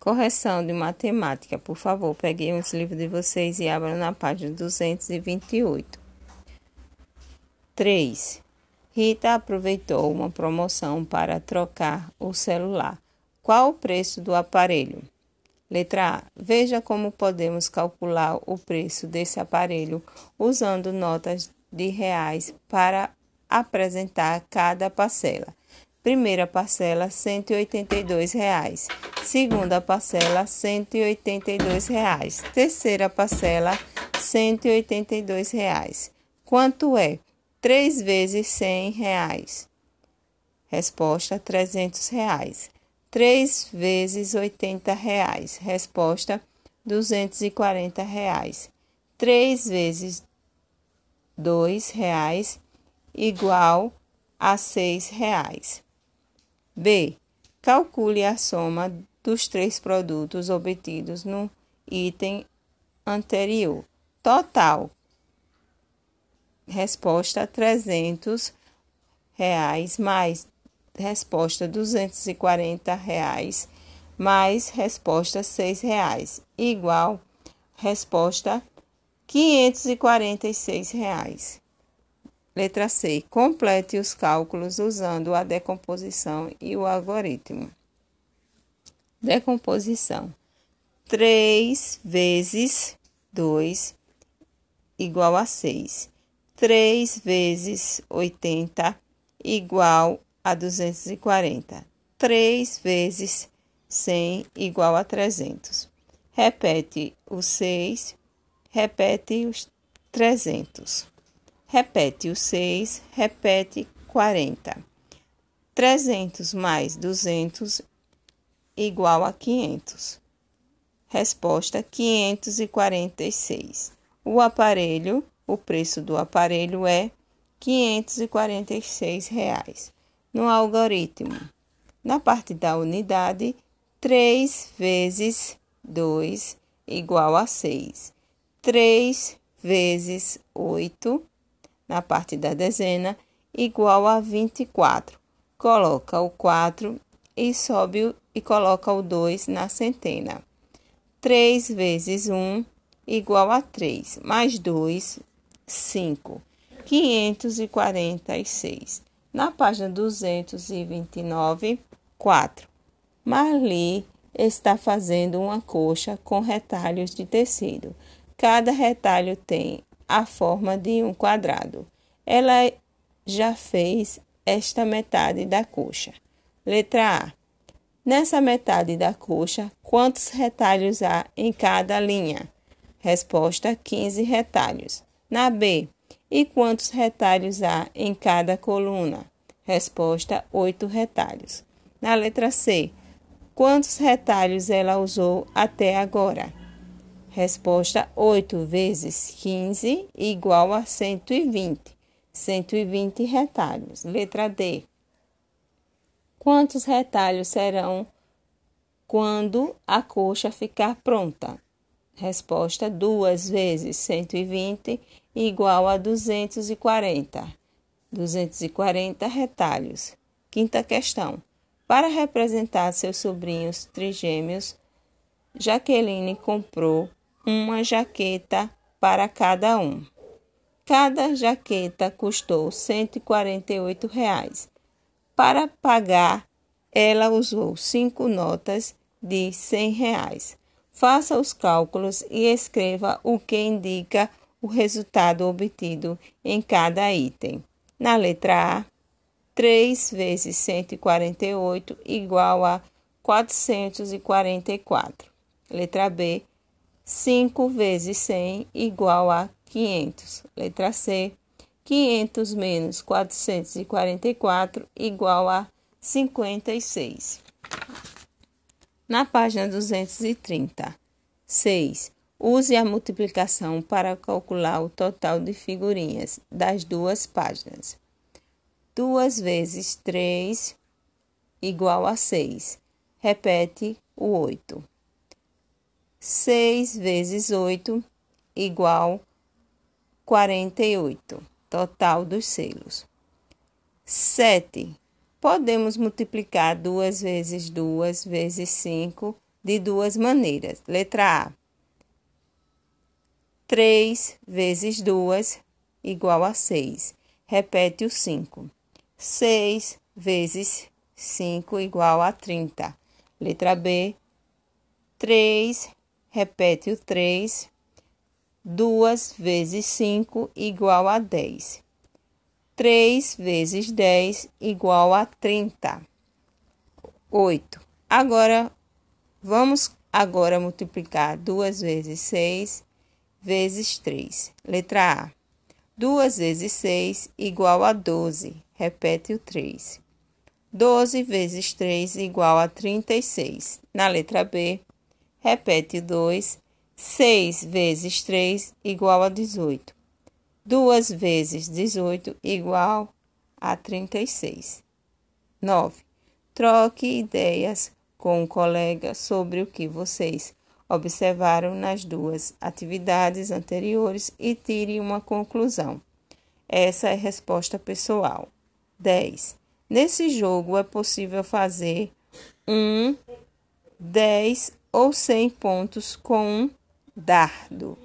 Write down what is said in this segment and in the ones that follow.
Correção de matemática. Por favor, peguem os livros de vocês e abram na página 228. 3. Rita aproveitou uma promoção para trocar o celular. Qual o preço do aparelho? Letra A. Veja como podemos calcular o preço desse aparelho usando notas de reais para apresentar cada parcela. Primeira parcela, 182 reais. Segunda parcela, 182 reais. Terceira parcela, 182 reais. Quanto é? 3 vezes 100 reais. Resposta, 300 reais. 3 vezes 80 reais. Resposta, 240 reais. 3 vezes 2 reais igual a 6 reais. B. Calcule a soma dos três produtos obtidos no item anterior. Total. Resposta: 300 reais mais resposta 240 reais mais resposta 6 reais igual resposta 546 reais. Letra C. Complete os cálculos usando a decomposição e o algoritmo. Decomposição. 3 vezes 2 igual a 6. 3 vezes 80 igual a 240. 3 vezes 100 igual a 300. Repete o 6, repete os 300 repete o 6, repete 40. 300 mais 200 igual a 500. Resposta 546. O aparelho, o preço do aparelho é 546 reais. No algoritmo, na parte da unidade, 3 vezes 2 igual a 6. 3 vezes 8 na parte da dezena, igual a 24. Coloca o 4 e sobe e coloca o 2 na centena. 3 vezes 1 igual a 3, mais 2, 5. 546. Na página 229, 4. Marli está fazendo uma coxa com retalhos de tecido. Cada retalho tem a forma de um quadrado. Ela já fez esta metade da coxa. Letra A. Nessa metade da coxa, quantos retalhos há em cada linha? Resposta: 15 retalhos. Na B. E quantos retalhos há em cada coluna? Resposta: 8 retalhos. Na letra C. Quantos retalhos ela usou até agora? Resposta: 8 vezes 15 igual a 120. 120 retalhos. Letra D. Quantos retalhos serão quando a coxa ficar pronta? Resposta: 2 vezes 120 igual a 240. 240 retalhos. Quinta questão. Para representar seus sobrinhos trigêmeos, Jaqueline comprou uma jaqueta para cada um. Cada jaqueta custou 148 reais. Para pagar, ela usou cinco notas de 100. Reais. Faça os cálculos e escreva o que indica o resultado obtido em cada item. Na letra A, 3 vezes 148 igual a 444. Letra B, 5 vezes 100 igual a 500. Letra C. 500 menos 444 igual a 56. Na página 230. 6. Use a multiplicação para calcular o total de figurinhas das duas páginas. 2 vezes 3 igual a 6. Repete o 8. 6 vezes 8 igual 48. Total dos selos. 7. Podemos multiplicar 2 vezes 2 vezes 5 de duas maneiras. Letra A. 3 vezes 2 igual a 6. Repete o 5. 6 vezes 5 igual a 30. Letra B. 3, repete o 3. 2 vezes 5 igual a 10. 3 vezes 10 igual a 30. 8. Agora, vamos agora multiplicar 2 vezes 6 vezes 3. Letra A. 2 vezes 6 igual a 12. Repete o 3. 12 vezes 3 igual a 36. Na letra B, repete o 2. 6 vezes 3 igual a 18. 2 vezes 18 igual a 36. 9. Troque ideias com um colega sobre o que vocês observaram nas duas atividades anteriores e tire uma conclusão. Essa é a resposta pessoal. 10. Nesse jogo é possível fazer um, 10 ou 100 pontos com um dardo.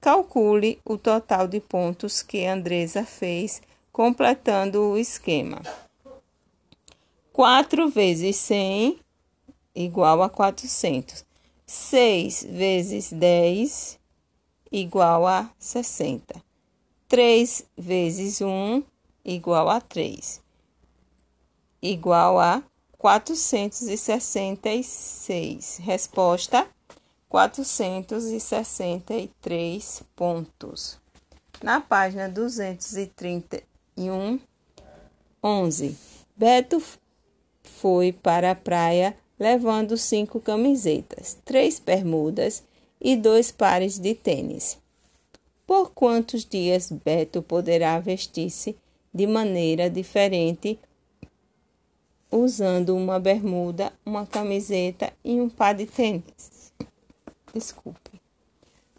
Calcule o total de pontos que Andresa fez completando o esquema. 4 vezes 100 igual a 400. 6 vezes 10 igual a 60. 3 vezes 1 igual a 3, igual a 466. Resposta: 463 pontos. Na página 231, 11. Beto foi para a praia levando cinco camisetas, três bermudas e dois pares de tênis. Por quantos dias Beto poderá vestir-se de maneira diferente, usando uma bermuda, uma camiseta e um par de tênis? Desculpe.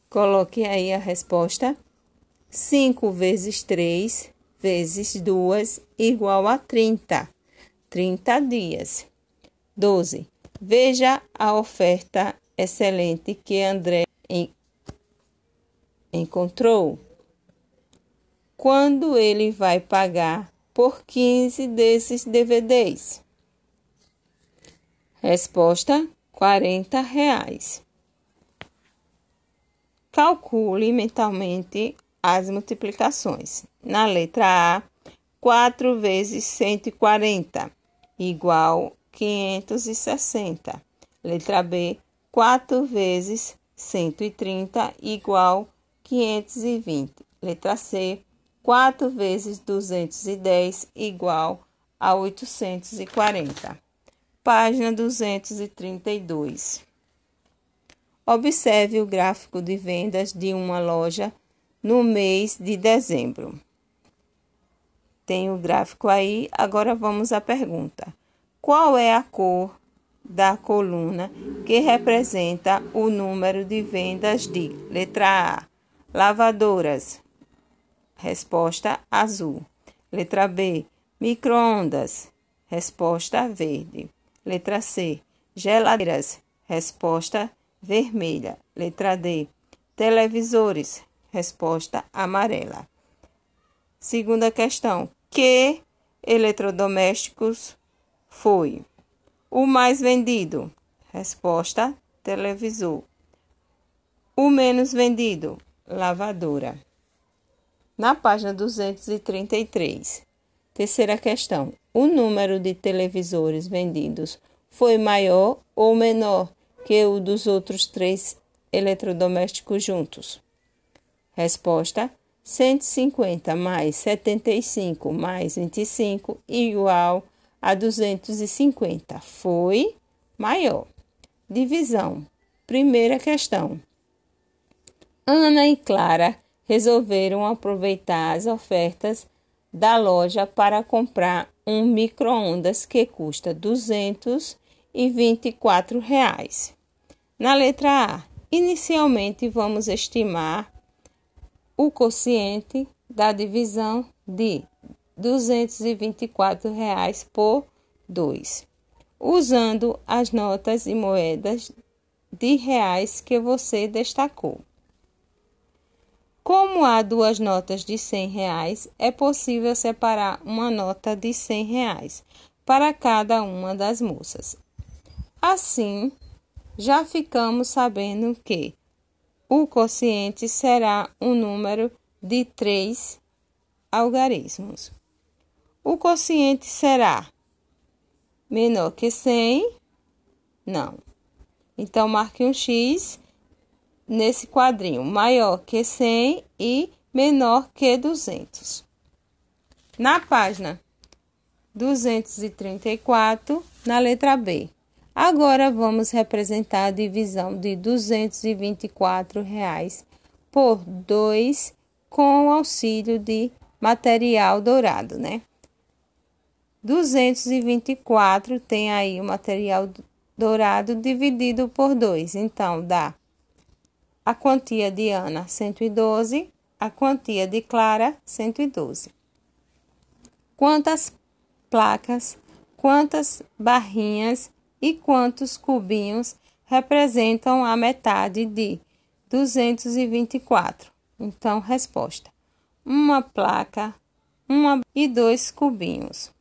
Coloque aí a resposta. 5 vezes 3 vezes 2 igual a 30. 30 dias. 12. Veja a oferta excelente que André encontrou. Quando ele vai pagar por 15 desses DVDs? Resposta: 40 reais. Calcule mentalmente as multiplicações. Na letra A, 4 vezes 140 igual 560. Letra B, 4 vezes 130 igual 520. Letra C, 4 vezes 210 igual a 840. Página 232. Observe o gráfico de vendas de uma loja no mês de dezembro. Tem o gráfico aí, agora vamos à pergunta. Qual é a cor da coluna que representa o número de vendas de letra A, lavadoras? Resposta azul. Letra B, microondas. Resposta verde. Letra C, geladeiras. Resposta vermelha. Letra D, televisores. Resposta amarela. Segunda questão: que eletrodomésticos foi o mais vendido? Resposta: televisor. O menos vendido? Lavadora. Na página 233. Terceira questão: o número de televisores vendidos foi maior ou menor que o dos outros três eletrodomésticos juntos? Resposta: 150 mais 75 mais 25 igual a 250 foi maior. Divisão. Primeira questão. Ana e Clara resolveram aproveitar as ofertas da loja para comprar um micro-ondas que custa R$ 224. Reais. Na letra A, inicialmente vamos estimar o quociente da divisão de 224 reais por 2. usando as notas e moedas de reais que você destacou. Como há duas notas de 100 reais, é possível separar uma nota de 100 reais para cada uma das moças. Assim, já ficamos sabendo que o quociente será um número de três algarismos. O quociente será menor que 100? Não. Então, marque um X nesse quadrinho, maior que 100 e menor que 200. Na página 234, na letra B. Agora vamos representar a divisão de 224 reais por 2 com auxílio de material dourado, né? 224 tem aí o material dourado dividido por 2, então dá a quantia de Ana 112, a quantia de Clara 112. Quantas placas, quantas barrinhas e quantos cubinhos representam a metade de 224? Então, resposta: uma placa, uma e dois cubinhos.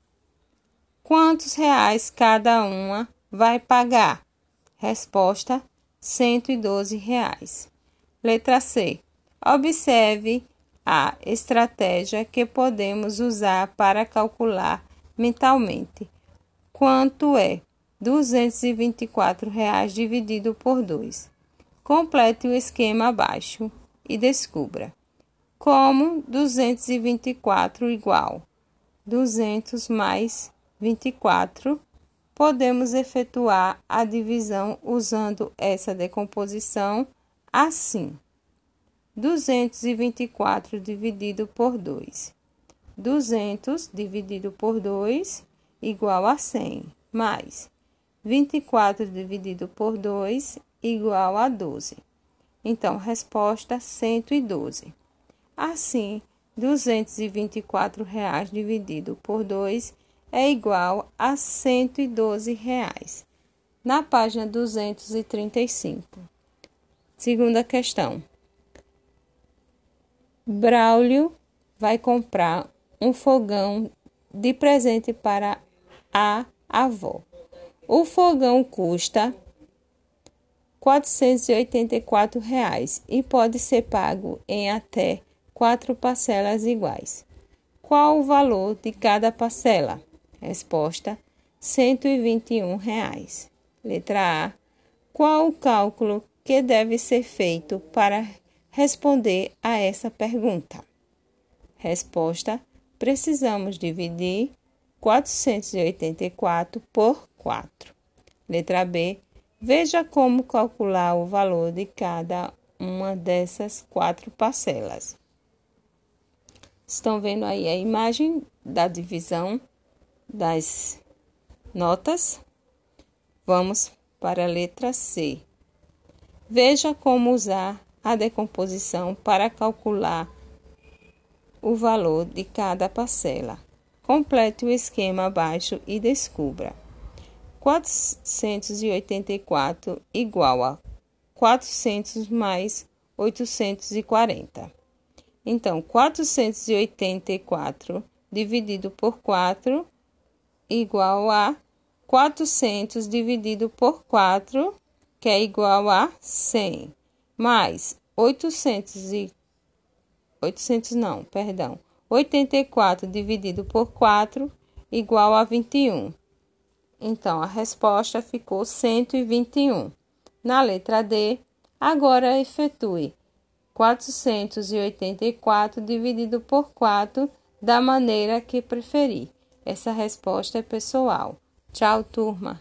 Quantos reais cada uma vai pagar? Resposta: 112 reais. Letra C. Observe a estratégia que podemos usar para calcular mentalmente quanto é 224 reais dividido por 2. Complete o esquema abaixo e descubra como 224 igual 200 mais 24. Podemos efetuar a divisão usando essa decomposição assim: 224 dividido por 2. 200 dividido por 2 igual a 100, mais 24 dividido por 2 igual a 12. Então, resposta 112. Assim, 224 reais dividido por 2 é igual a 112 reais. Na página 235. Segunda questão. Braulio vai comprar um fogão de presente para a avó. O fogão custa 484 reais e pode ser pago em até quatro parcelas iguais. Qual o valor de cada parcela? Resposta: 121 reais. Letra A. Qual o cálculo que deve ser feito para responder a essa pergunta? Resposta: precisamos dividir 484 por 4. Letra B. Veja como calcular o valor de cada uma dessas quatro parcelas. Estão vendo aí a imagem da divisão das notas? Vamos para a letra C. Veja como usar a decomposição para calcular o valor de cada parcela. Complete o esquema abaixo e descubra. 484 igual a 400 mais 840. Então, 484 dividido por 4 igual a 400 dividido por 4, que é igual a 100, mais 800 e 800 não, perdão. 84 dividido por 4 igual a 21. Então, a resposta ficou 121. Na letra D, agora efetue 484 dividido por 4 da maneira que preferir. Essa resposta é pessoal. Tchau, turma!